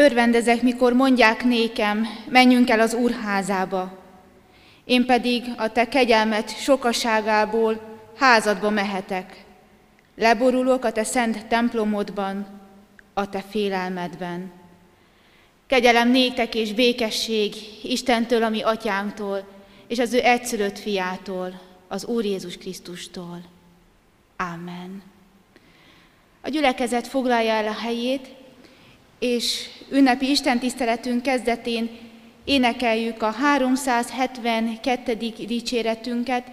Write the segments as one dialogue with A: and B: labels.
A: Örvendezek, mikor mondják nékem, menjünk el az úrházába. Én pedig a te kegyelmet sokaságából házadba mehetek. Leborulok a te szent templomodban, a te félelmedben. Kegyelem néktek és békesség Istentől, ami atyánktól, és az ő egyszülött fiától, az Úr Jézus Krisztustól. Amen. A gyülekezet foglalja el a helyét, és ünnepi istentiszteletünk kezdetén énekeljük a 372. dicséretünket.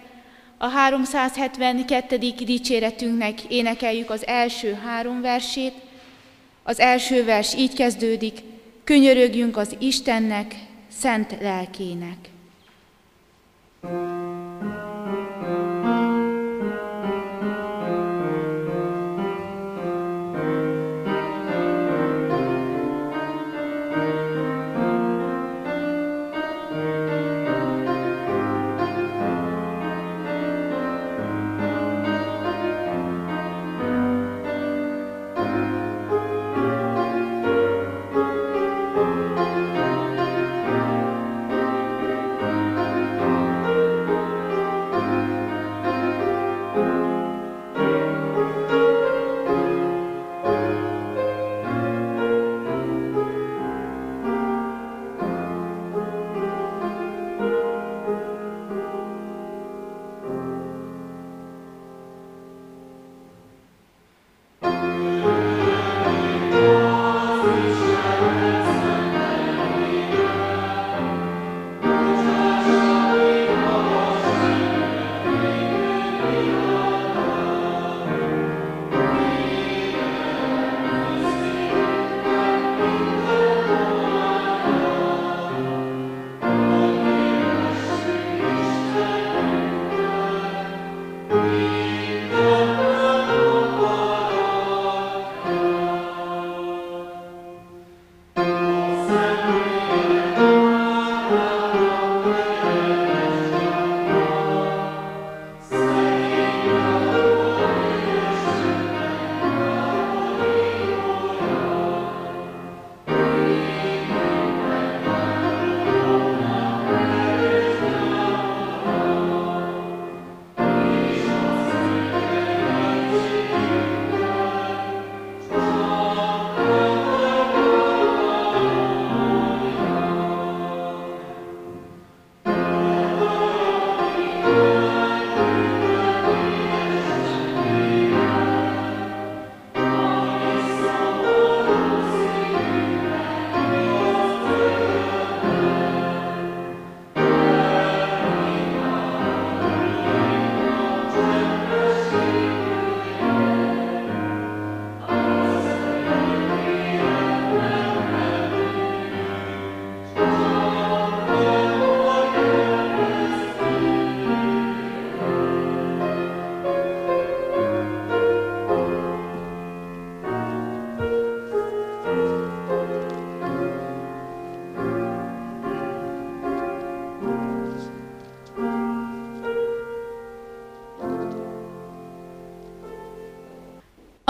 A: A 372. dicséretünknek énekeljük az első három versét. Az első vers így kezdődik, könyörögjünk az Istennek, szent lelkének. thank you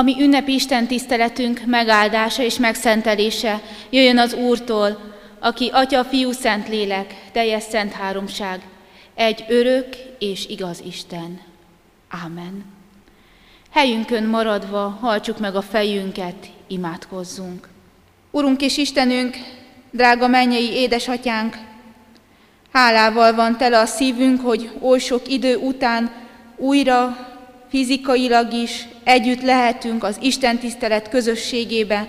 A: ami ünnepi Isten tiszteletünk megáldása és megszentelése jöjjön az Úrtól, aki Atya, Fiú, Szent Lélek, teljes szent háromság, egy örök és igaz Isten. Ámen. Helyünkön maradva hajtsuk meg a fejünket, imádkozzunk. Urunk és Istenünk, drága mennyei édesatyánk, hálával van tele a szívünk, hogy oly sok idő után újra fizikailag is együtt lehetünk az Isten tisztelet közösségébe,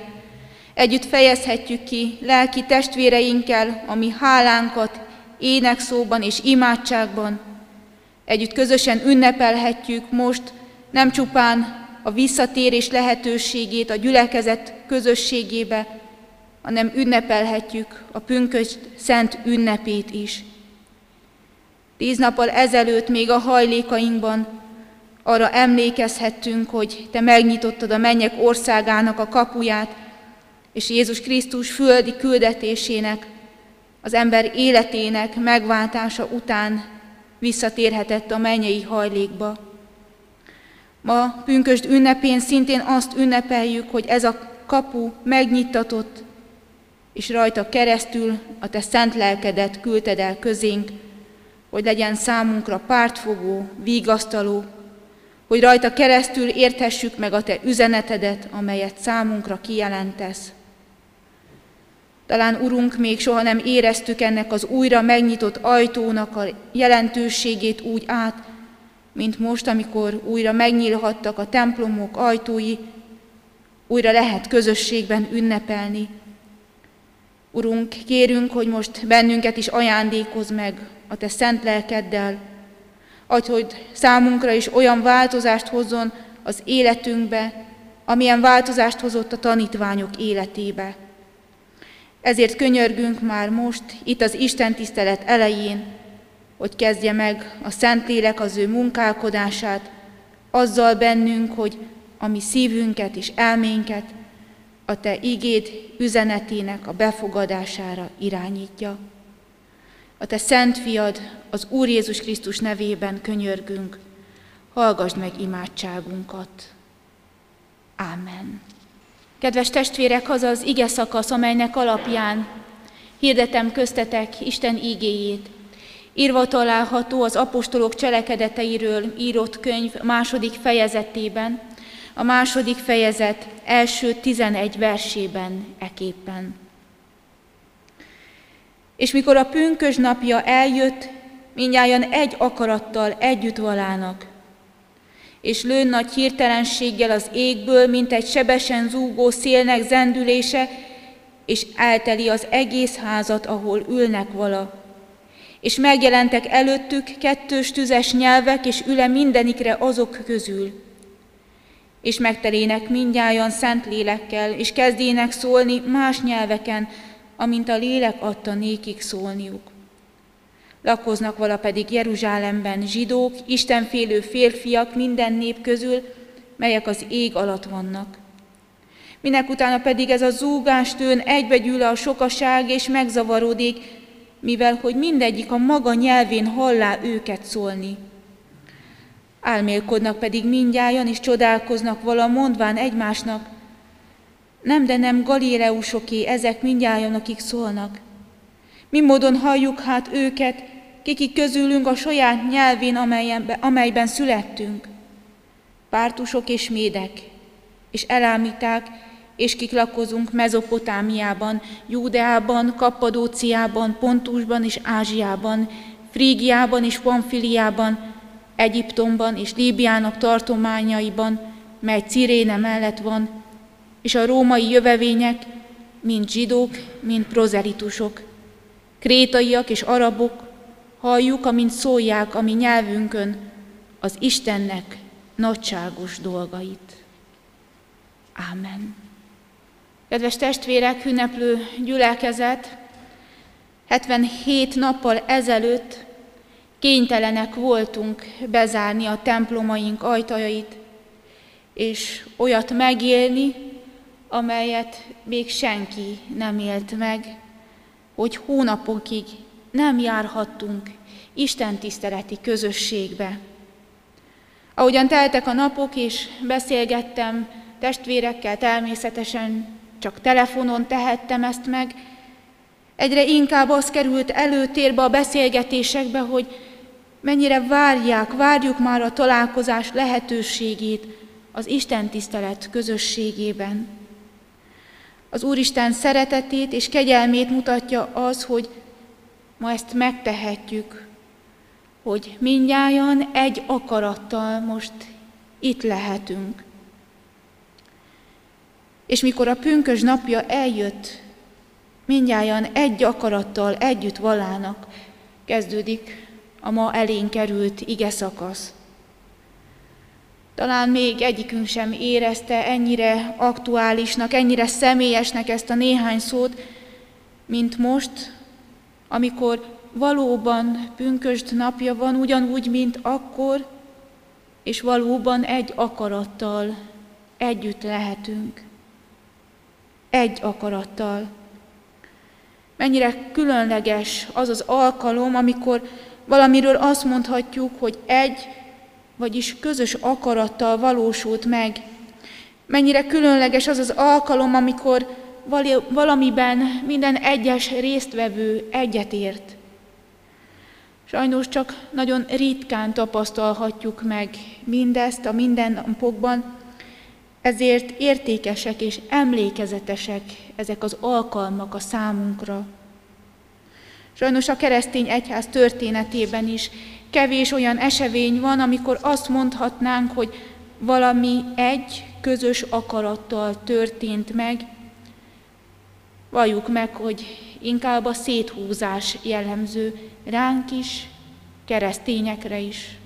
A: együtt fejezhetjük ki lelki testvéreinkkel a mi hálánkat énekszóban és imádságban, együtt közösen ünnepelhetjük most nem csupán a visszatérés lehetőségét a gyülekezet közösségébe, hanem ünnepelhetjük a pünkösd szent ünnepét is. Tíz nappal ezelőtt még a hajlékainkban arra emlékezhettünk, hogy Te megnyitottad a mennyek országának a kapuját, és Jézus Krisztus földi küldetésének, az ember életének megváltása után visszatérhetett a mennyei hajlékba. Ma pünkösd ünnepén szintén azt ünnepeljük, hogy ez a kapu megnyitatott, és rajta keresztül a te szent lelkedet küldted el közénk, hogy legyen számunkra pártfogó, vigasztaló, hogy rajta keresztül érthessük meg a te üzenetedet, amelyet számunkra kijelentesz. Talán, Urunk, még soha nem éreztük ennek az újra megnyitott ajtónak a jelentőségét úgy át, mint most, amikor újra megnyílhattak a templomok ajtói, újra lehet közösségben ünnepelni. Urunk, kérünk, hogy most bennünket is ajándékozz meg a Te szent lelkeddel, adj, hogy számunkra is olyan változást hozzon az életünkbe, amilyen változást hozott a tanítványok életébe. Ezért könyörgünk már most, itt az Isten tisztelet elején, hogy kezdje meg a Szentlélek az ő munkálkodását, azzal bennünk, hogy a mi szívünket és elménket a Te igéd üzenetének a befogadására irányítja. A Te szent fiad, az Úr Jézus Krisztus nevében könyörgünk, hallgassd meg imádságunkat. Ámen. Kedves testvérek, az az ige szakasz, amelynek alapján hirdetem köztetek Isten ígéjét. Írva található az apostolok cselekedeteiről írott könyv második fejezetében, a második fejezet első tizenegy versében eképpen. És mikor a pünkös napja eljött, mindjárt egy akarattal együtt valának, és lőn nagy hirtelenséggel az égből, mint egy sebesen zúgó szélnek zendülése, és elteli az egész házat, ahol ülnek vala. És megjelentek előttük kettős tüzes nyelvek, és üle mindenikre azok közül. És megtelének mindjájan szent lélekkel, és kezdének szólni más nyelveken, amint a lélek adta nékik szólniuk. Lakoznak vala pedig Jeruzsálemben zsidók, istenfélő férfiak minden nép közül, melyek az ég alatt vannak. Minek utána pedig ez a zúgástőn egybegyűl a sokaság és megzavarodik, mivel hogy mindegyik a maga nyelvén hallá őket szólni. Álmélkodnak pedig mindjájan, és csodálkoznak vala mondván egymásnak, nem, de nem galéreusoké ezek mindjájan, akik szólnak. Mi módon halljuk hát őket, kikik közülünk a saját nyelvén, amelyben születtünk? Pártusok és médek, és elámíták, és kik lakozunk Mezopotámiában, Júdeában, Kappadóciában, Pontusban és Ázsiában, Frígiában és Pamfiliában, Egyiptomban és Líbiának tartományaiban, mely Ciréne mellett van, és a római jövevények, mind zsidók, mind prozelitusok, krétaiak és arabok, halljuk, amint szólják a mi nyelvünkön az Istennek nagyságos dolgait. Ámen. Kedves testvérek, ünneplő gyülekezet, 77 nappal ezelőtt kénytelenek voltunk bezárni a templomaink ajtajait, és olyat megélni, amelyet még senki nem élt meg, hogy hónapokig nem járhattunk Isten tiszteleti közösségbe. Ahogyan teltek a napok, és beszélgettem testvérekkel, természetesen csak telefonon tehettem ezt meg, egyre inkább az került előtérbe a beszélgetésekbe, hogy mennyire várják, várjuk már a találkozás lehetőségét az Isten tisztelet közösségében. Az Úristen szeretetét és kegyelmét mutatja az, hogy ma ezt megtehetjük, hogy mindnyájan egy akarattal most itt lehetünk. És mikor a pünkös napja eljött, mindnyájan egy akarattal együtt valának, kezdődik a ma elénk került ige szakasz. Talán még egyikünk sem érezte ennyire aktuálisnak, ennyire személyesnek ezt a néhány szót, mint most, amikor valóban pünköst napja van, ugyanúgy, mint akkor, és valóban egy akarattal együtt lehetünk. Egy akarattal. Mennyire különleges az az alkalom, amikor valamiről azt mondhatjuk, hogy egy, vagyis közös akarattal valósult meg. Mennyire különleges az az alkalom, amikor valamiben minden egyes résztvevő egyetért. Sajnos csak nagyon ritkán tapasztalhatjuk meg mindezt a mindennapokban, ezért értékesek és emlékezetesek ezek az alkalmak a számunkra. Sajnos a keresztény egyház történetében is kevés olyan esemény van, amikor azt mondhatnánk, hogy valami egy közös akarattal történt meg. Valljuk meg, hogy inkább a széthúzás jellemző ránk is, keresztényekre is,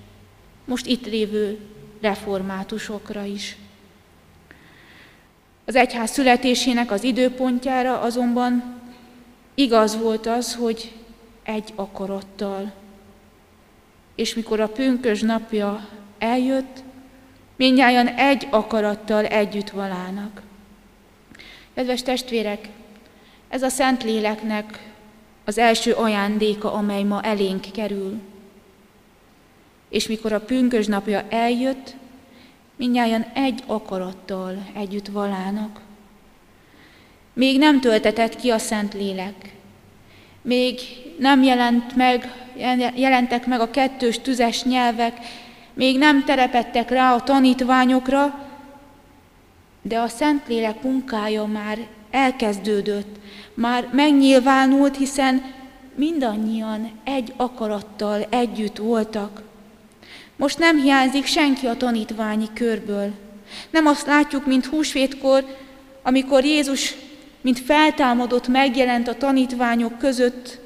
A: most itt lévő reformátusokra is. Az egyház születésének az időpontjára azonban igaz volt az, hogy egy akarattal. És mikor a pünkös napja eljött, mindnyájan egy akarattal együtt valának. Kedves testvérek, ez a Szentléleknek az első ajándéka, amely ma elénk kerül. És mikor a pünkös napja eljött, mindnyájan egy akarattal együtt valának. Még nem töltetett ki a Szentlélek, még nem jelent meg, jelentek meg a kettős tüzes nyelvek, még nem terepettek rá a tanítványokra, de a Szentlélek munkája már elkezdődött, már megnyilvánult, hiszen mindannyian egy akarattal együtt voltak. Most nem hiányzik senki a tanítványi körből. Nem azt látjuk, mint húsvétkor, amikor Jézus, mint feltámadott, megjelent a tanítványok között,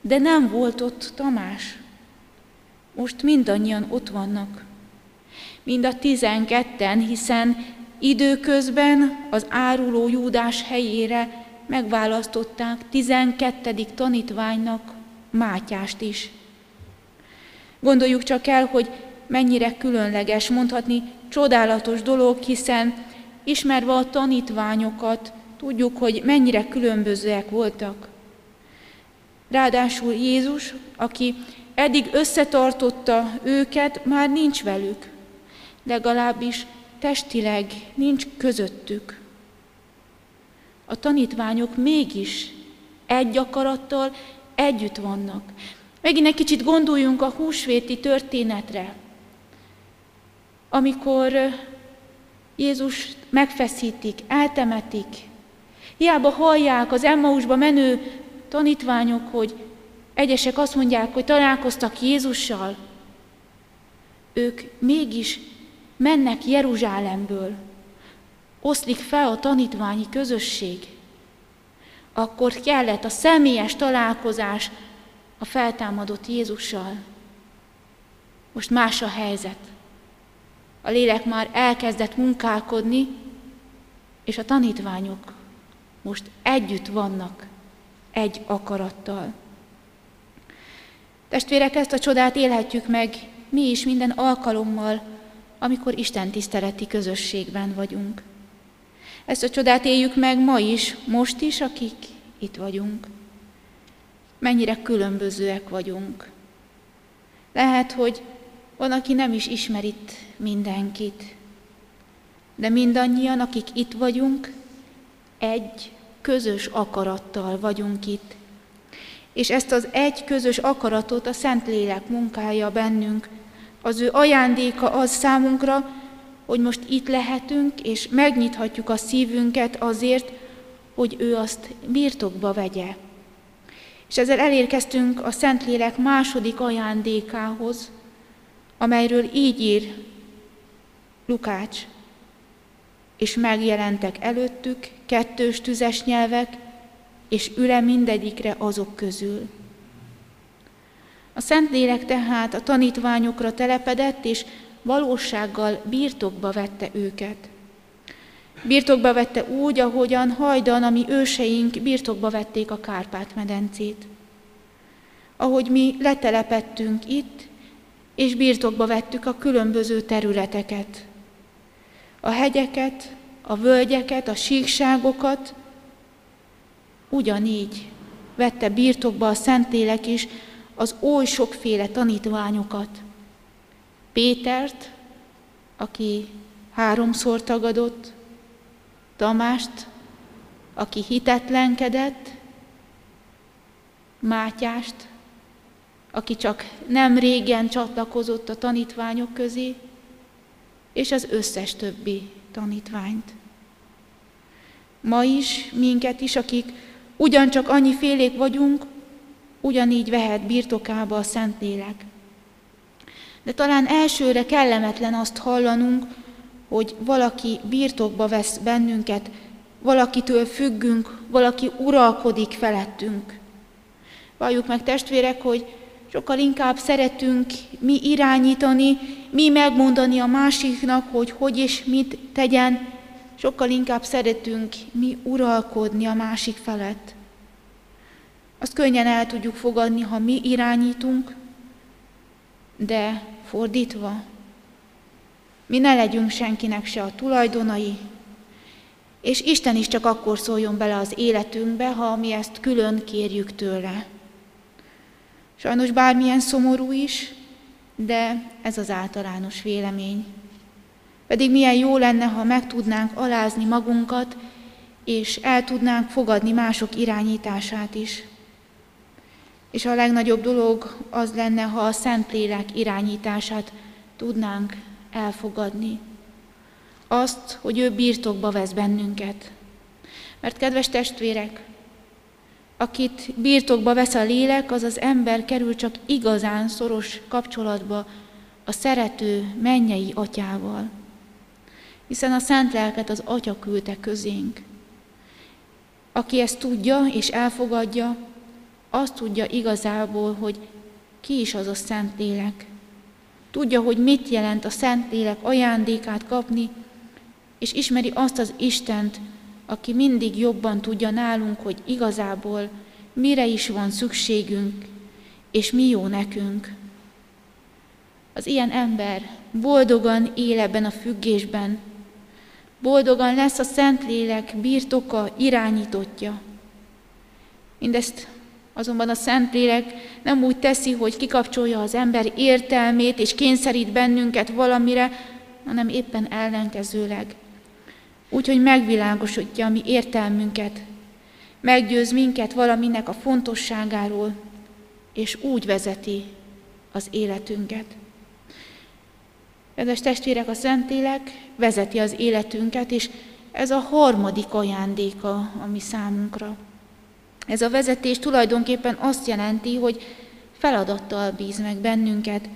A: de nem volt ott Tamás. Most mindannyian ott vannak. Mind a tizenketten, hiszen időközben az áruló Júdás helyére megválasztották tizenkettedik tanítványnak Mátyást is. Gondoljuk csak el, hogy mennyire különleges, mondhatni csodálatos dolog, hiszen ismerve a tanítványokat, tudjuk, hogy mennyire különbözőek voltak. Ráadásul Jézus, aki eddig összetartotta őket, már nincs velük, legalábbis testileg nincs közöttük. A tanítványok mégis egy akarattal együtt vannak. Megint egy kicsit gondoljunk a húsvéti történetre, amikor Jézus megfeszítik, eltemetik. Hiába hallják az Emmausba menő tanítványok, hogy egyesek azt mondják, hogy találkoztak Jézussal, ők mégis mennek Jeruzsálemből, oszlik fel a tanítványi közösség. Akkor kellett a személyes találkozás a feltámadott Jézussal. Most más a helyzet. A lélek már elkezdett munkálkodni, és a tanítványok most együtt vannak, egy akarattal. Testvérek, ezt a csodát élhetjük meg mi is minden alkalommal, amikor Isten tiszteleti közösségben vagyunk. Ezt a csodát éljük meg ma is, most is, akik itt vagyunk mennyire különbözőek vagyunk. Lehet, hogy van, aki nem is ismer itt mindenkit, de mindannyian, akik itt vagyunk, egy közös akarattal vagyunk itt. És ezt az egy közös akaratot a Szentlélek munkája bennünk, az ő ajándéka az számunkra, hogy most itt lehetünk, és megnyithatjuk a szívünket azért, hogy ő azt birtokba vegye. És ezzel elérkeztünk a Szentlélek második ajándékához, amelyről így ír Lukács, és megjelentek előttük kettős tüzes nyelvek, és üle mindegyikre azok közül. A Szentlélek tehát a tanítványokra telepedett, és valósággal birtokba vette őket. Birtokba vette úgy, ahogyan hajdan, ami őseink birtokba vették a Kárpát-medencét. Ahogy mi letelepettünk itt, és birtokba vettük a különböző területeket. A hegyeket, a völgyeket, a síkságokat, ugyanígy vette birtokba a Szentlélek is az oly sokféle tanítványokat. Pétert, aki háromszor tagadott, Tamást, aki hitetlenkedett, Mátyást, aki csak nem régen csatlakozott a tanítványok közé, és az összes többi tanítványt. Ma is, minket is, akik ugyancsak annyi félék vagyunk, ugyanígy vehet birtokába a Szentlélek. De talán elsőre kellemetlen azt hallanunk, hogy valaki birtokba vesz bennünket, valakitől függünk, valaki uralkodik felettünk. Valljuk meg testvérek, hogy sokkal inkább szeretünk mi irányítani, mi megmondani a másiknak, hogy hogy és mit tegyen, sokkal inkább szeretünk mi uralkodni a másik felett. Azt könnyen el tudjuk fogadni, ha mi irányítunk, de fordítva, mi ne legyünk senkinek se a tulajdonai, és Isten is csak akkor szóljon bele az életünkbe, ha mi ezt külön kérjük tőle. Sajnos bármilyen szomorú is, de ez az általános vélemény. Pedig milyen jó lenne, ha meg tudnánk alázni magunkat, és el tudnánk fogadni mások irányítását is. És a legnagyobb dolog az lenne, ha a Szentlélek irányítását tudnánk elfogadni. Azt, hogy ő birtokba vesz bennünket. Mert kedves testvérek, akit birtokba vesz a lélek, az az ember kerül csak igazán szoros kapcsolatba a szerető mennyei atyával. Hiszen a szent lelket az atya küldte közénk. Aki ezt tudja és elfogadja, azt tudja igazából, hogy ki is az a szent lélek. Tudja, hogy mit jelent a szent lélek ajándékát kapni, és ismeri azt az Istent, aki mindig jobban tudja nálunk, hogy igazából mire is van szükségünk, és mi jó nekünk. Az ilyen ember boldogan él ebben a függésben, boldogan lesz a Szentlélek birtoka, irányítottja. Mindezt azonban a Szentlélek nem úgy teszi, hogy kikapcsolja az ember értelmét és kényszerít bennünket valamire, hanem éppen ellenkezőleg úgyhogy megvilágosítja a mi értelmünket, meggyőz minket valaminek a fontosságáról, és úgy vezeti az életünket. Kedves testvérek, a Szentlélek vezeti az életünket, és ez a harmadik ajándéka a mi számunkra. Ez a vezetés tulajdonképpen azt jelenti, hogy feladattal bíz meg bennünket,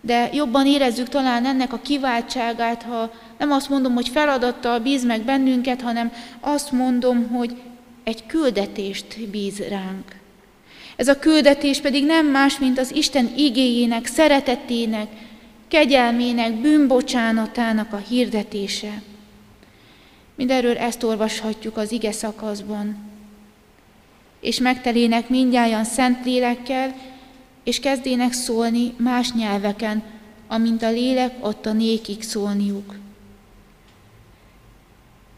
A: de jobban érezzük talán ennek a kiváltságát, ha nem azt mondom, hogy feladattal bíz meg bennünket, hanem azt mondom, hogy egy küldetést bíz ránk. Ez a küldetés pedig nem más, mint az Isten igéjének, szeretetének, kegyelmének, bűnbocsánatának a hirdetése. Mindenről ezt olvashatjuk az ige szakaszban. És megtelének mindjárt szent lélekkel, és kezdének szólni más nyelveken, amint a lélek adta nékik szólniuk.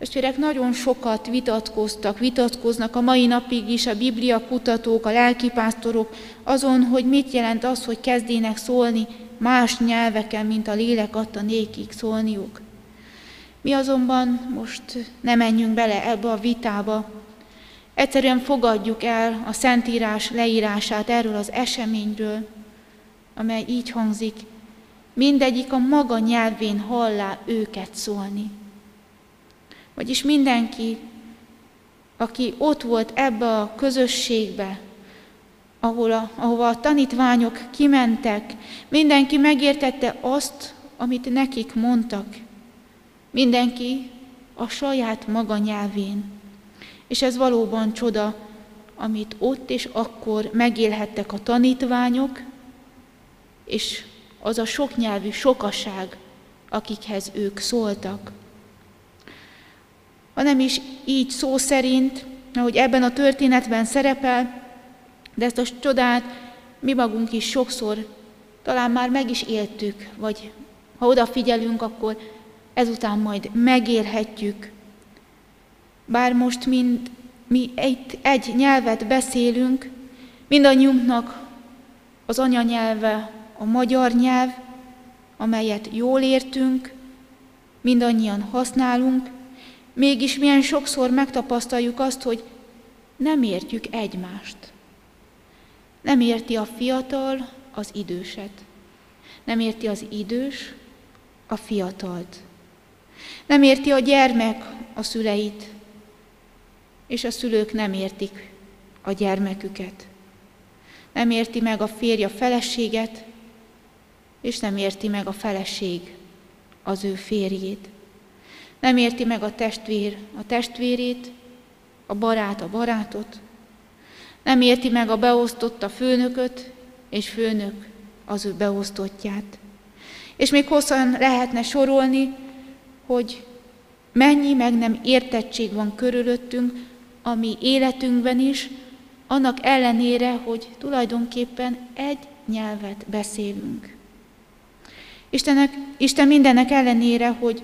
A: Testvérek, nagyon sokat vitatkoztak, vitatkoznak a mai napig is a Biblia kutatók, a lelkipásztorok azon, hogy mit jelent az, hogy kezdének szólni más nyelveken, mint a lélek adta nékik szólniuk. Mi azonban most nem menjünk bele ebbe a vitába, Egyszerűen fogadjuk el a Szentírás leírását erről az eseményről, amely így hangzik, mindegyik a maga nyelvén hallá őket szólni. Vagyis mindenki, aki ott volt ebbe a közösségbe, ahol a, ahova a tanítványok kimentek, mindenki megértette azt, amit nekik mondtak. Mindenki a saját maga nyelvén. És ez valóban csoda, amit ott és akkor megélhettek a tanítványok, és az a soknyelvű sokaság, akikhez ők szóltak. Ha nem is így szó szerint, ahogy ebben a történetben szerepel, de ezt a csodát mi magunk is sokszor talán már meg is éltük, vagy ha odafigyelünk, akkor ezután majd megélhetjük. Bár most mind mi egy, egy nyelvet beszélünk, mindannyiunknak az anyanyelve a magyar nyelv, amelyet jól értünk, mindannyian használunk, Mégis milyen sokszor megtapasztaljuk azt, hogy nem értjük egymást. Nem érti a fiatal az időset. Nem érti az idős a fiatalt. Nem érti a gyermek a szüleit, és a szülők nem értik a gyermeküket. Nem érti meg a férj a feleséget, és nem érti meg a feleség az ő férjét. Nem érti meg a testvér a testvérét, a barát a barátot. Nem érti meg a beosztott a főnököt, és főnök az ő beosztottját. És még hosszan lehetne sorolni, hogy mennyi meg nem értettség van körülöttünk, ami életünkben is, annak ellenére, hogy tulajdonképpen egy nyelvet beszélünk. Istenek, Isten mindennek ellenére, hogy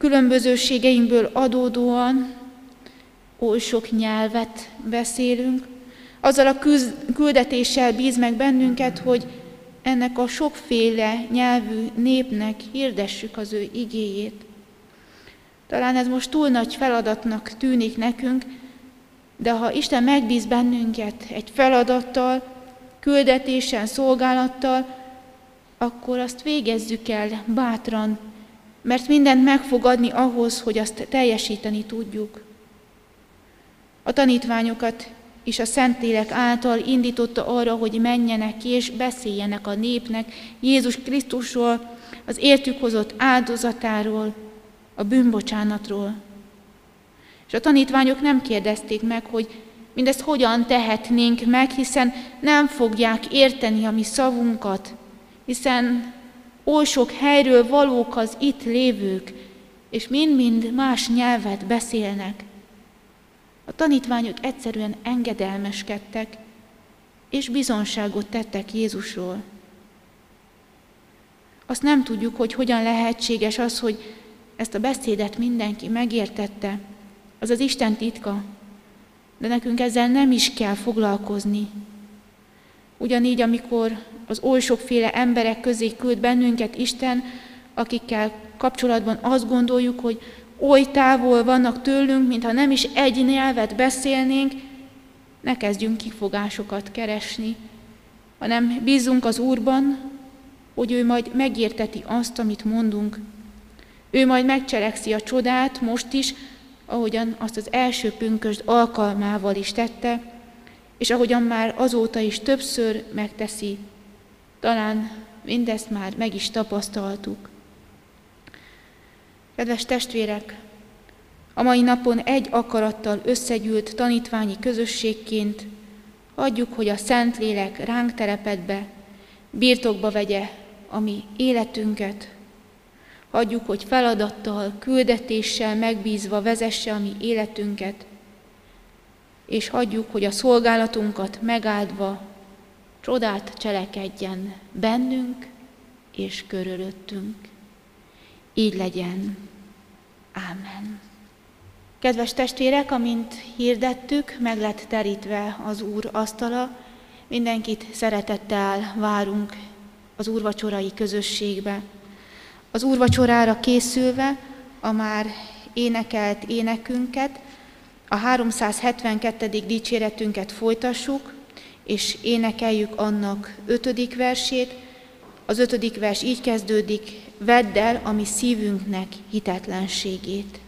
A: különbözőségeinkből adódóan oly sok nyelvet beszélünk, azzal a küldetéssel bíz meg bennünket, hogy ennek a sokféle nyelvű népnek hirdessük az ő igéjét. Talán ez most túl nagy feladatnak tűnik nekünk, de ha Isten megbíz bennünket egy feladattal, küldetéssel, szolgálattal, akkor azt végezzük el bátran, mert mindent meg fog adni ahhoz, hogy azt teljesíteni tudjuk. A tanítványokat is a Szentlélek által indította arra, hogy menjenek ki és beszéljenek a népnek Jézus Krisztusról, az értük hozott áldozatáról, a bűnbocsánatról. És a tanítványok nem kérdezték meg, hogy mindezt hogyan tehetnénk meg, hiszen nem fogják érteni a mi szavunkat, hiszen oly sok helyről valók az itt lévők, és mind-mind más nyelvet beszélnek. A tanítványok egyszerűen engedelmeskedtek, és bizonságot tettek Jézusról. Azt nem tudjuk, hogy hogyan lehetséges az, hogy ezt a beszédet mindenki megértette. Az az Isten titka. De nekünk ezzel nem is kell foglalkozni. Ugyanígy, amikor az oly sokféle emberek közé küld bennünket Isten, akikkel kapcsolatban azt gondoljuk, hogy oly távol vannak tőlünk, mintha nem is egy nyelvet beszélnénk, ne kezdjünk kifogásokat keresni, hanem bízunk az Úrban, hogy ő majd megérteti azt, amit mondunk. Ő majd megcselekszi a csodát most is, ahogyan azt az első pünkösd alkalmával is tette, és ahogyan már azóta is többször megteszi. Talán mindezt már meg is tapasztaltuk. Kedves testvérek, a mai napon egy akarattal összegyűlt tanítványi közösségként adjuk, hogy a Szentlélek ránk terepet be, birtokba vegye a mi életünket. Hagyjuk, hogy feladattal, küldetéssel megbízva vezesse a mi életünket, és hagyjuk, hogy a szolgálatunkat megáldva csodát cselekedjen bennünk és körülöttünk. Így legyen. Ámen. Kedves testvérek, amint hirdettük, meg lett terítve az Úr asztala, mindenkit szeretettel várunk az úrvacsorai közösségbe. Az úrvacsorára készülve a már énekelt énekünket, a 372. dicséretünket folytassuk, és énekeljük annak ötödik versét. Az ötödik vers így kezdődik, vedd el a mi szívünknek hitetlenségét.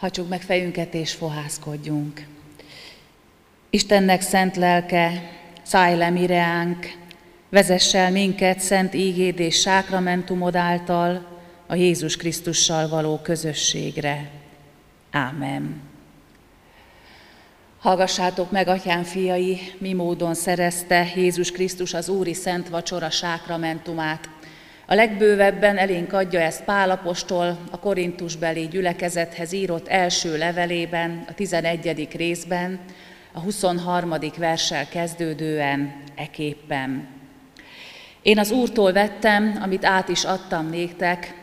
B: Hacsuk meg fejünket és fohászkodjunk. Istennek szent lelke, szállj le mireánk, vezess el minket szent ígéd és sákramentumod által a Jézus Krisztussal való közösségre. Ámen. Hallgassátok meg, atyám fiai, mi módon szerezte Jézus Krisztus az Úri Szent Vacsora sákramentumát, a legbővebben elénk adja ezt Pálapostól a Korintusbeli gyülekezethez írott első levelében, a 11. részben, a 23. verssel kezdődően eképpen. Én az Úrtól vettem, amit át is adtam néktek,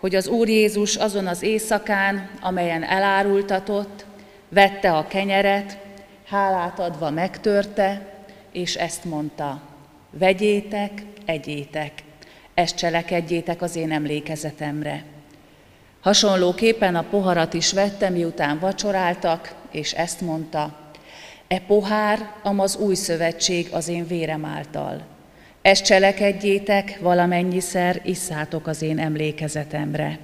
B: hogy az Úr Jézus azon az éjszakán, amelyen elárultatott, vette a kenyeret, hálát adva megtörte, és ezt mondta, vegyétek, egyétek, ezt cselekedjétek az én emlékezetemre. Hasonlóképpen a poharat is vette, miután vacsoráltak, és ezt mondta, e pohár, amaz új szövetség az én vérem által. Ezt cselekedjétek, valamennyiszer isszátok az én emlékezetemre.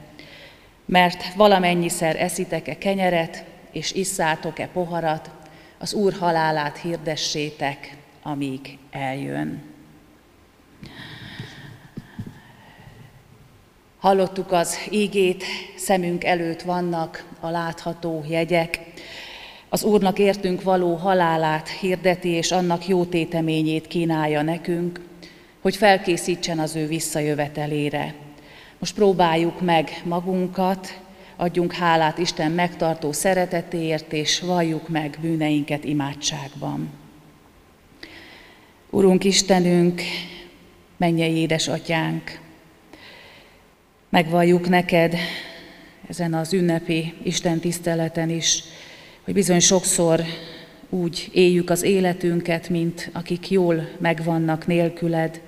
B: Mert valamennyiszer eszitek-e kenyeret, és isszátok-e poharat, az Úr halálát hirdessétek, amíg eljön. Hallottuk az ígét, szemünk előtt vannak a látható jegyek. Az Úrnak értünk való halálát hirdeti, és annak jó téteményét kínálja nekünk, hogy felkészítsen az ő visszajövetelére. Most próbáljuk meg magunkat, adjunk hálát Isten megtartó szeretetéért, és valljuk meg bűneinket imádságban. Urunk Istenünk, mennyei édesatyánk, megvalljuk neked ezen az ünnepi Isten tiszteleten is, hogy bizony sokszor úgy éljük az életünket, mint akik jól megvannak nélküled.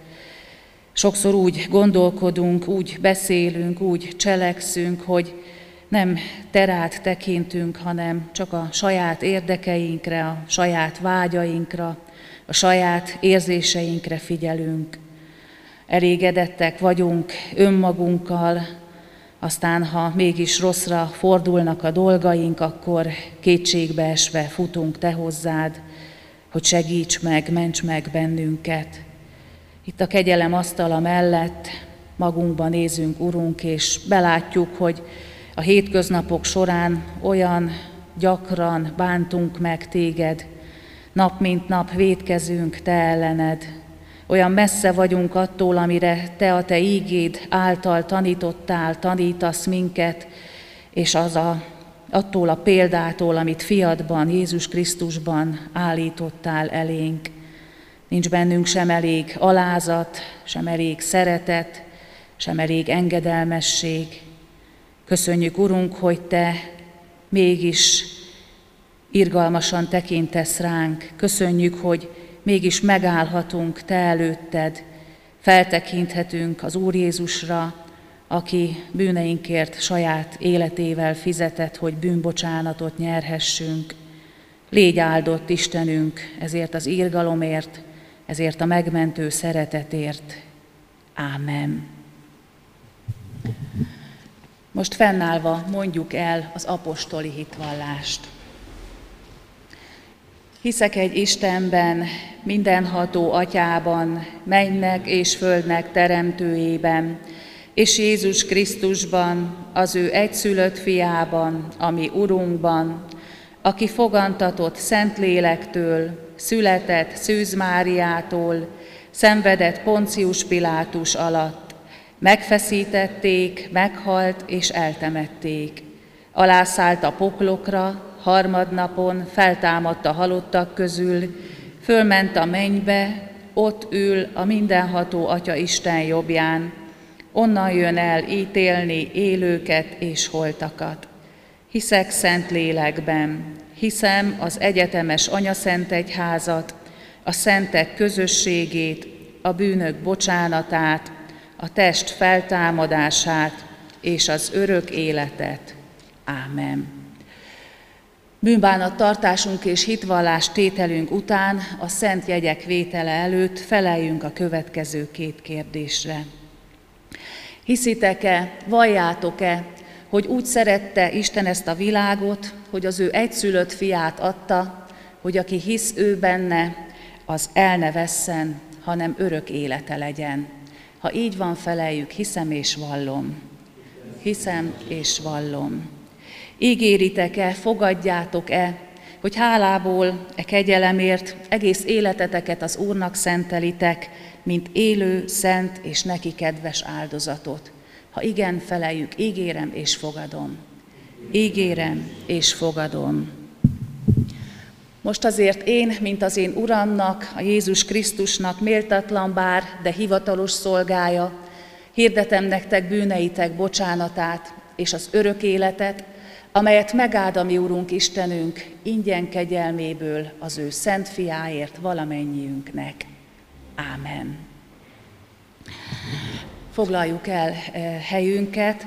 B: Sokszor úgy gondolkodunk, úgy beszélünk, úgy cselekszünk, hogy nem terát tekintünk, hanem csak a saját érdekeinkre, a saját vágyainkra, a saját érzéseinkre figyelünk. Elégedettek vagyunk önmagunkkal, aztán ha mégis rosszra fordulnak a dolgaink, akkor kétségbe esve futunk Te hozzád, hogy segíts meg, ments meg bennünket. Itt a kegyelem asztala mellett magunkban nézünk, Urunk, és belátjuk, hogy a hétköznapok során olyan gyakran bántunk meg Téged, nap mint nap védkezünk Te ellened, olyan messze vagyunk attól, amire Te a Te ígéd által tanítottál, tanítasz minket, és az a, attól a példától, amit fiadban, Jézus Krisztusban állítottál elénk. Nincs bennünk sem elég alázat, sem elég szeretet, sem elég engedelmesség. Köszönjük, Urunk, hogy Te mégis irgalmasan tekintesz ránk. Köszönjük, hogy mégis megállhatunk Te előtted, feltekinthetünk az Úr Jézusra, aki bűneinkért saját életével fizetett, hogy bűnbocsánatot nyerhessünk. Légy áldott Istenünk ezért az írgalomért, ezért a megmentő szeretetért. Ámen. Most fennállva mondjuk el az apostoli hitvallást. Hiszek egy Istenben, mindenható atyában, mennek és földnek teremtőjében, és Jézus Krisztusban, az ő egyszülött fiában, ami Urunkban, aki fogantatott Szentlélektől, született Szűz Máriától, szenvedett Poncius Pilátus alatt, megfeszítették, meghalt és eltemették. Alászállt a poklokra, harmadnapon feltámadt a halottak közül, fölment a mennybe, ott ül a mindenható Atya Isten jobbján, onnan jön el ítélni élőket és holtakat. Hiszek szent lélekben, hiszem az egyetemes Anyaszent Egyházat, a szentek közösségét, a bűnök bocsánatát, a test feltámadását és az örök életet. Ámen. Bűnbánat tartásunk és hitvallás tételünk után a szent jegyek vétele előtt feleljünk a következő két kérdésre. Hiszitek-e, valljátok-e, hogy úgy szerette Isten ezt a világot, hogy az ő egyszülött fiát adta, hogy aki hisz ő benne, az el ne vesszen, hanem örök élete legyen. Ha így van, feleljük, hiszem és vallom. Hiszem és vallom. Ígéritek-e, fogadjátok-e, hogy hálából e kegyelemért egész életeteket az Úrnak szentelitek, mint élő, szent és neki kedves áldozatot. Ha igen, feleljük, ígérem és fogadom. Ígérem és fogadom. Most azért én, mint az én Uramnak, a Jézus Krisztusnak méltatlan bár, de hivatalos szolgája, hirdetem nektek bűneitek bocsánatát és az örök életet, amelyet megáld a mi Urunk Istenünk ingyen kegyelméből az ő szent fiáért valamennyiünknek. Ámen. Foglaljuk el eh, helyünket.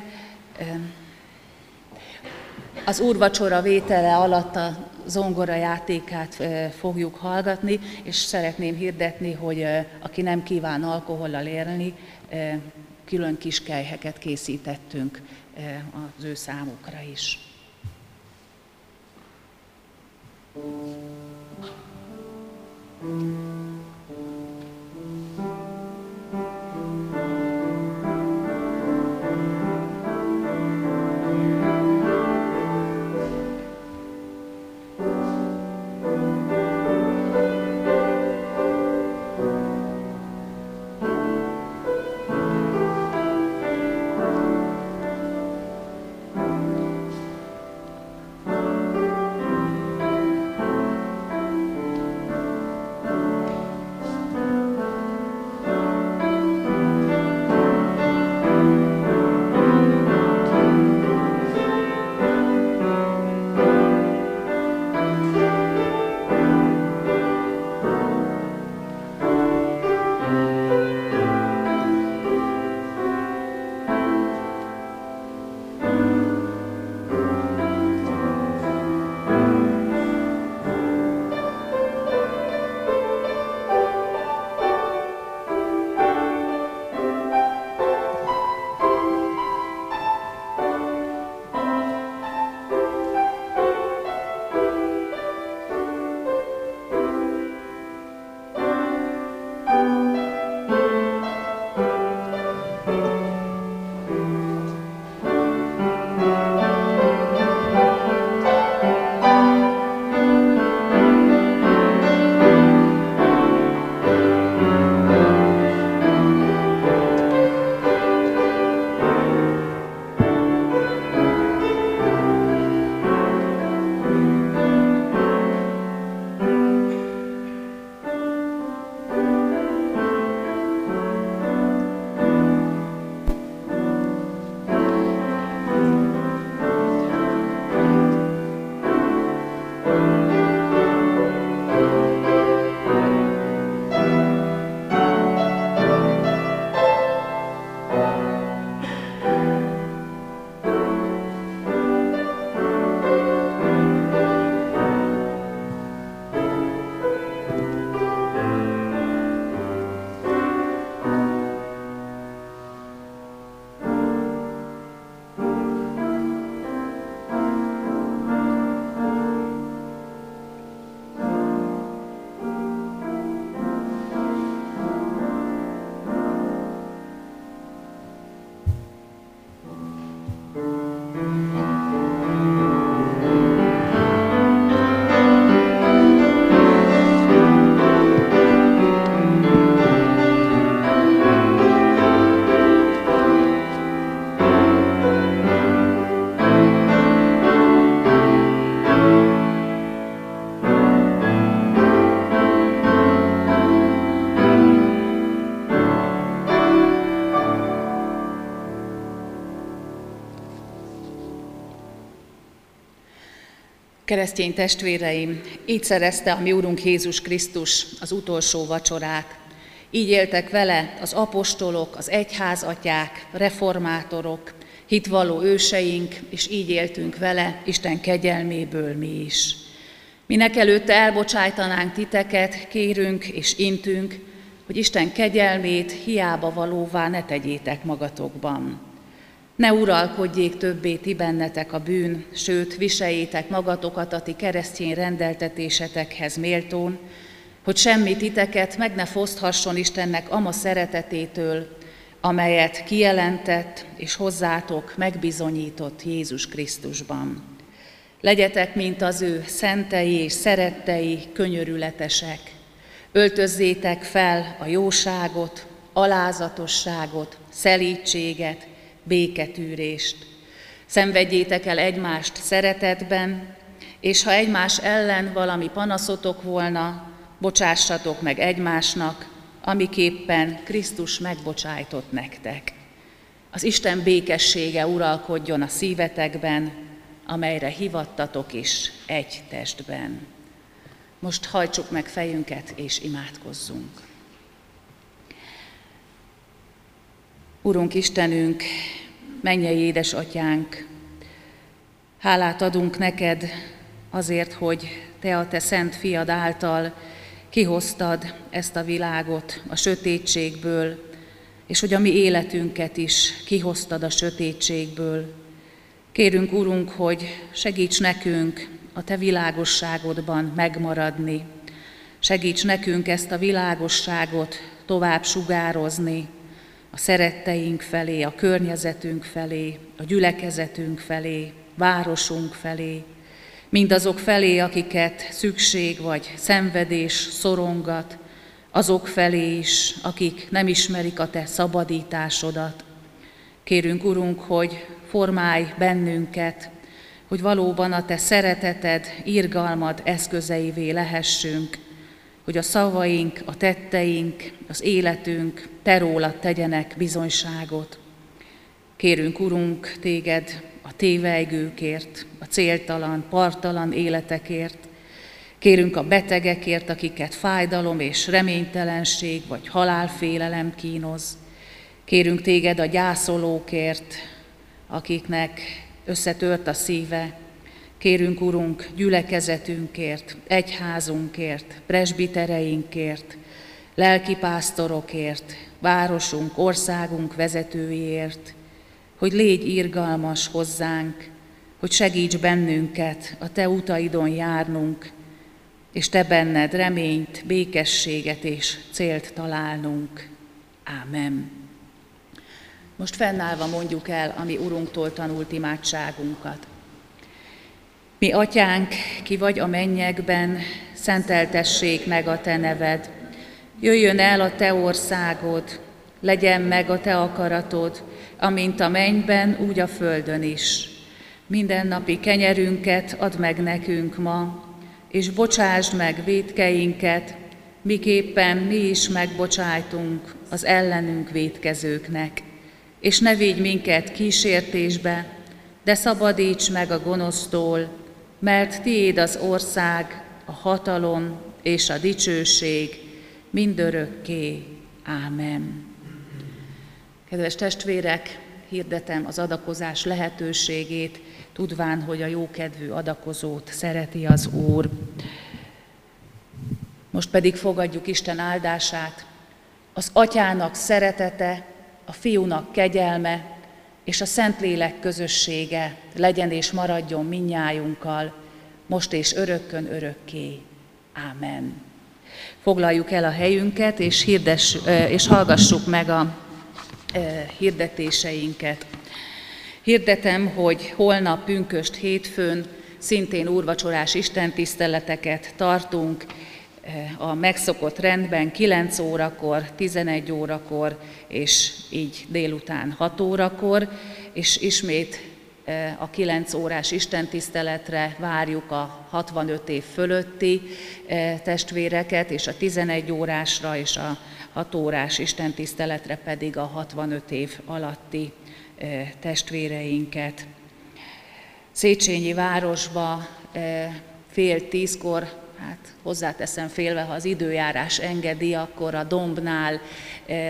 B: Az úrvacsora vétele alatt a zongora játékát eh, fogjuk hallgatni, és szeretném hirdetni, hogy eh, aki nem kíván alkohollal élni, külön kis kelyheket készítettünk az ő számukra is. Thank mm -hmm. you. Keresztény testvéreim, így szerezte a mi Úrunk Jézus Krisztus az utolsó vacsorát. Így éltek vele az apostolok, az egyházatyák, reformátorok, hitvalló őseink, és így éltünk vele Isten kegyelméből mi is. Minek előtte elbocsájtanánk titeket, kérünk és intünk, hogy Isten kegyelmét hiába valóvá ne tegyétek magatokban. Ne uralkodjék többé ti bennetek a bűn, sőt, viseljétek magatokat a ti keresztény rendeltetésetekhez méltón, hogy semmi titeket meg ne foszthasson Istennek ama szeretetétől, amelyet kijelentett és hozzátok megbizonyított Jézus Krisztusban. Legyetek, mint az ő szentei és szerettei, könyörületesek. Öltözzétek fel a jóságot, alázatosságot, szelítséget, béketűrést. Szenvedjétek el egymást szeretetben, és ha egymás ellen valami panaszotok volna, bocsássatok meg egymásnak, amiképpen Krisztus megbocsájtott nektek. Az Isten békessége uralkodjon a szívetekben, amelyre hivattatok is egy testben. Most hajtsuk meg fejünket és imádkozzunk. Urunk Istenünk, mennyei édesatyánk, hálát adunk neked azért, hogy te a te szent fiad által kihoztad ezt a világot a sötétségből, és hogy a mi életünket is kihoztad a sötétségből. Kérünk, Urunk, hogy segíts nekünk a Te világosságodban megmaradni, segíts nekünk ezt a világosságot tovább sugározni a szeretteink felé, a környezetünk felé, a gyülekezetünk felé, városunk felé, mindazok felé, akiket szükség vagy szenvedés szorongat, azok felé is, akik nem ismerik a Te szabadításodat. Kérünk, Urunk, hogy formálj bennünket, hogy valóban a Te szereteted, irgalmad eszközeivé lehessünk, hogy a szavaink, a tetteink, az életünk Te rólad tegyenek bizonyságot. Kérünk, Urunk, Téged a tévejgőkért, a céltalan, partalan életekért, Kérünk a betegekért, akiket fájdalom és reménytelenség vagy halálfélelem kínoz. Kérünk téged a gyászolókért, akiknek összetört a szíve. Kérünk, Urunk, gyülekezetünkért, egyházunkért, presbitereinkért, lelkipásztorokért, városunk, országunk vezetőiért, hogy légy irgalmas hozzánk, hogy segíts bennünket a Te utaidon járnunk, és Te benned reményt, békességet és célt találnunk. Ámen. Most fennállva mondjuk el a mi Urunktól tanult imádságunkat. Mi atyánk, ki vagy a mennyekben, szenteltessék meg a te neved. Jöjjön el a te országod, legyen meg a te akaratod, amint a mennyben, úgy a földön is. Minden napi kenyerünket add meg nekünk ma, és bocsásd meg védkeinket, miképpen mi is megbocsájtunk az ellenünk védkezőknek. És ne védj minket kísértésbe, de szabadíts meg a gonosztól, mert tiéd az ország, a hatalom és a dicsőség mindörökké. Ámen. Kedves testvérek, hirdetem az adakozás lehetőségét, tudván, hogy a jókedvű adakozót szereti az Úr. Most pedig fogadjuk Isten áldását, az atyának szeretete, a fiúnak kegyelme és a Szentlélek közössége legyen és maradjon minnyájunkkal, most és örökkön örökké. Ámen. Foglaljuk el a helyünket, és, hirdes, és hallgassuk meg a hirdetéseinket. Hirdetem, hogy holnap pünköst hétfőn szintén úrvacsorás istentiszteleteket tartunk a megszokott rendben 9 órakor, 11 órakor, és így délután 6 órakor, és ismét a 9 órás istentiszteletre várjuk a 65 év fölötti eh, testvéreket, és a 11 órásra és a 6 órás istentiszteletre pedig a 65 év alatti testvéreinket. Széchenyi városba fél tízkor, hát hozzáteszem félve, ha az időjárás engedi, akkor a Dombnál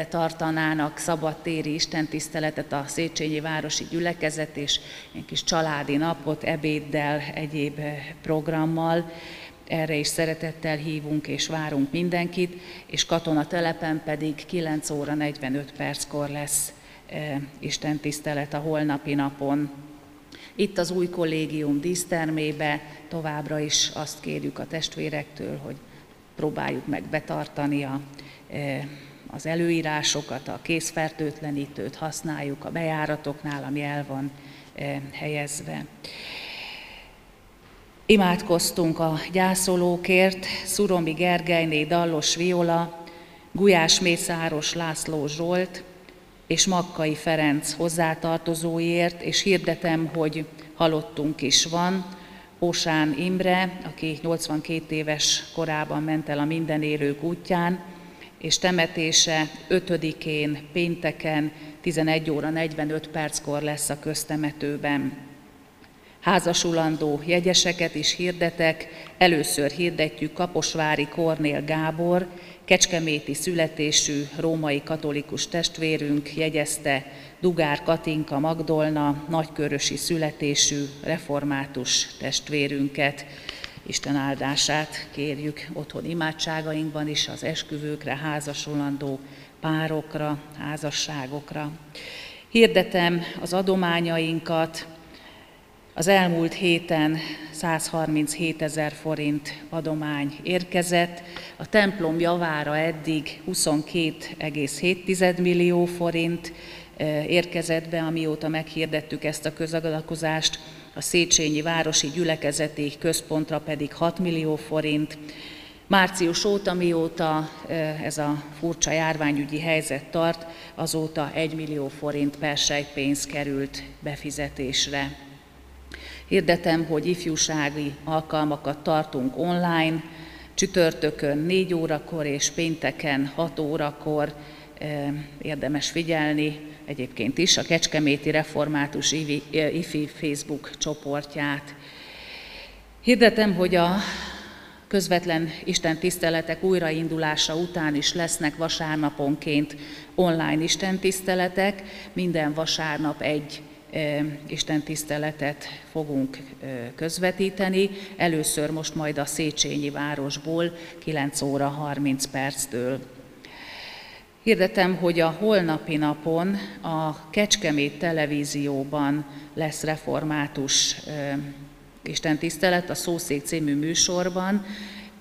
B: tartanának szabadtéri istentiszteletet a Széchenyi Városi Gyülekezet, és egy kis családi napot ebéddel, egyéb programmal. Erre is szeretettel hívunk és várunk mindenkit, és katonatelepen pedig 9 óra 45 perckor lesz Isten tisztelet a holnapi napon. Itt az új kollégium dísztermébe továbbra is azt kérjük a testvérektől, hogy próbáljuk meg betartani a, az előírásokat, a készfertőtlenítőt használjuk a bejáratoknál, ami el van helyezve. Imádkoztunk a gyászolókért, Szuromi Gergelyné Dallos Viola, Gulyás Mészáros László Zsolt és Makkai Ferenc hozzátartozóiért, és hirdetem, hogy halottunk is van, Ósán Imre, aki 82 éves korában ment el a mindenélők útján, és temetése 5-én, pénteken 11 óra 45 perckor lesz a köztemetőben házasulandó jegyeseket is hirdetek. Először hirdetjük Kaposvári Kornél Gábor, kecskeméti születésű római katolikus testvérünk jegyezte Dugár Katinka Magdolna, nagykörösi születésű református testvérünket. Isten áldását kérjük otthon imádságainkban is, az esküvőkre, házasulandó párokra, házasságokra. Hirdetem az adományainkat, az elmúlt héten 137 ezer forint adomány érkezett, a templom javára eddig 22,7 millió forint eh, érkezett be, amióta meghirdettük ezt a közadakozást, a Széchenyi Városi Gyülekezeti Központra pedig 6 millió forint. Március óta, mióta ez a furcsa járványügyi helyzet tart, azóta 1 millió forint per pénz került befizetésre. Hirdetem, hogy ifjúsági alkalmakat tartunk online, csütörtökön 4 órakor és pénteken 6 órakor érdemes figyelni, egyébként is a Kecskeméti Református IFI Facebook csoportját. Hirdetem, hogy a közvetlen Isten tiszteletek újraindulása után is lesznek vasárnaponként online Isten tiszteletek, minden vasárnap egy Isten tiszteletet fogunk közvetíteni. Először most majd a Széchenyi városból 9 óra 30 perctől. Hirdetem, hogy a holnapi napon a Kecskemét televízióban lesz református Isten tisztelet a Szószék című műsorban,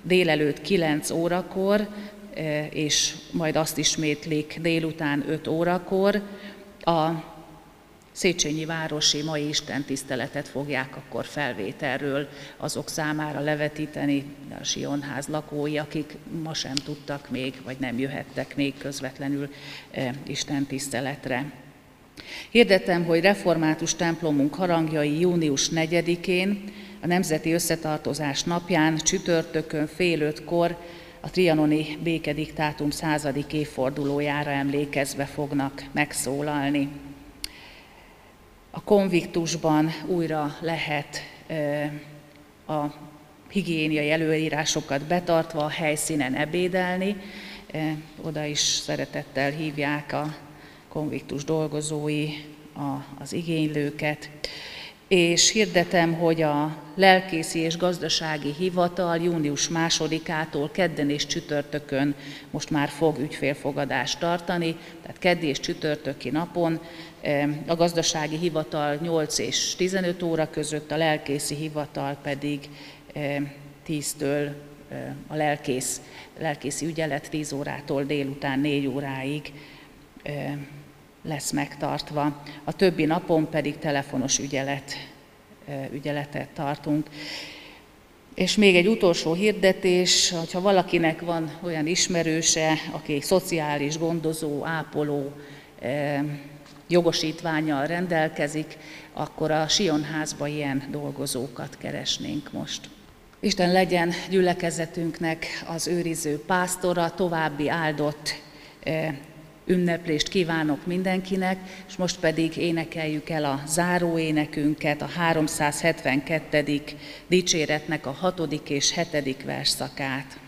B: délelőtt 9 órakor, és majd azt ismétlik délután 5 órakor. A Széchenyi városi mai Isten tiszteletet fogják akkor felvételről azok számára levetíteni, a Sionház lakói, akik ma sem tudtak még, vagy nem jöhettek még közvetlenül e, Isten tiszteletre. Hirdetem, hogy református templomunk harangjai június 4-én, a Nemzeti Összetartozás napján, csütörtökön fél ötkor a trianoni békediktátum századik évfordulójára emlékezve fognak megszólalni a konviktusban újra lehet a higiéniai előírásokat betartva a helyszínen ebédelni. Oda is szeretettel hívják a konviktus dolgozói az igénylőket és hirdetem, hogy a lelkészi és gazdasági hivatal június másodikától kedden és csütörtökön most már fog ügyfélfogadást tartani, tehát keddi és csütörtöki napon a gazdasági hivatal 8 és 15 óra között, a lelkészi hivatal pedig 10-től a lelkész, lelkészi ügyelet 10 órától délután 4 óráig lesz megtartva. A többi napon pedig telefonos ügyelet, ügyeletet tartunk. És még egy utolsó hirdetés, hogyha valakinek van olyan ismerőse, aki szociális gondozó, ápoló, jogosítványjal rendelkezik, akkor a Sionházba ilyen dolgozókat keresnénk most. Isten legyen gyülekezetünknek az őriző pásztora, további áldott ünneplést kívánok mindenkinek, és most pedig énekeljük el a záróénekünket, a 372. dicséretnek a hatodik és hetedik verszakát.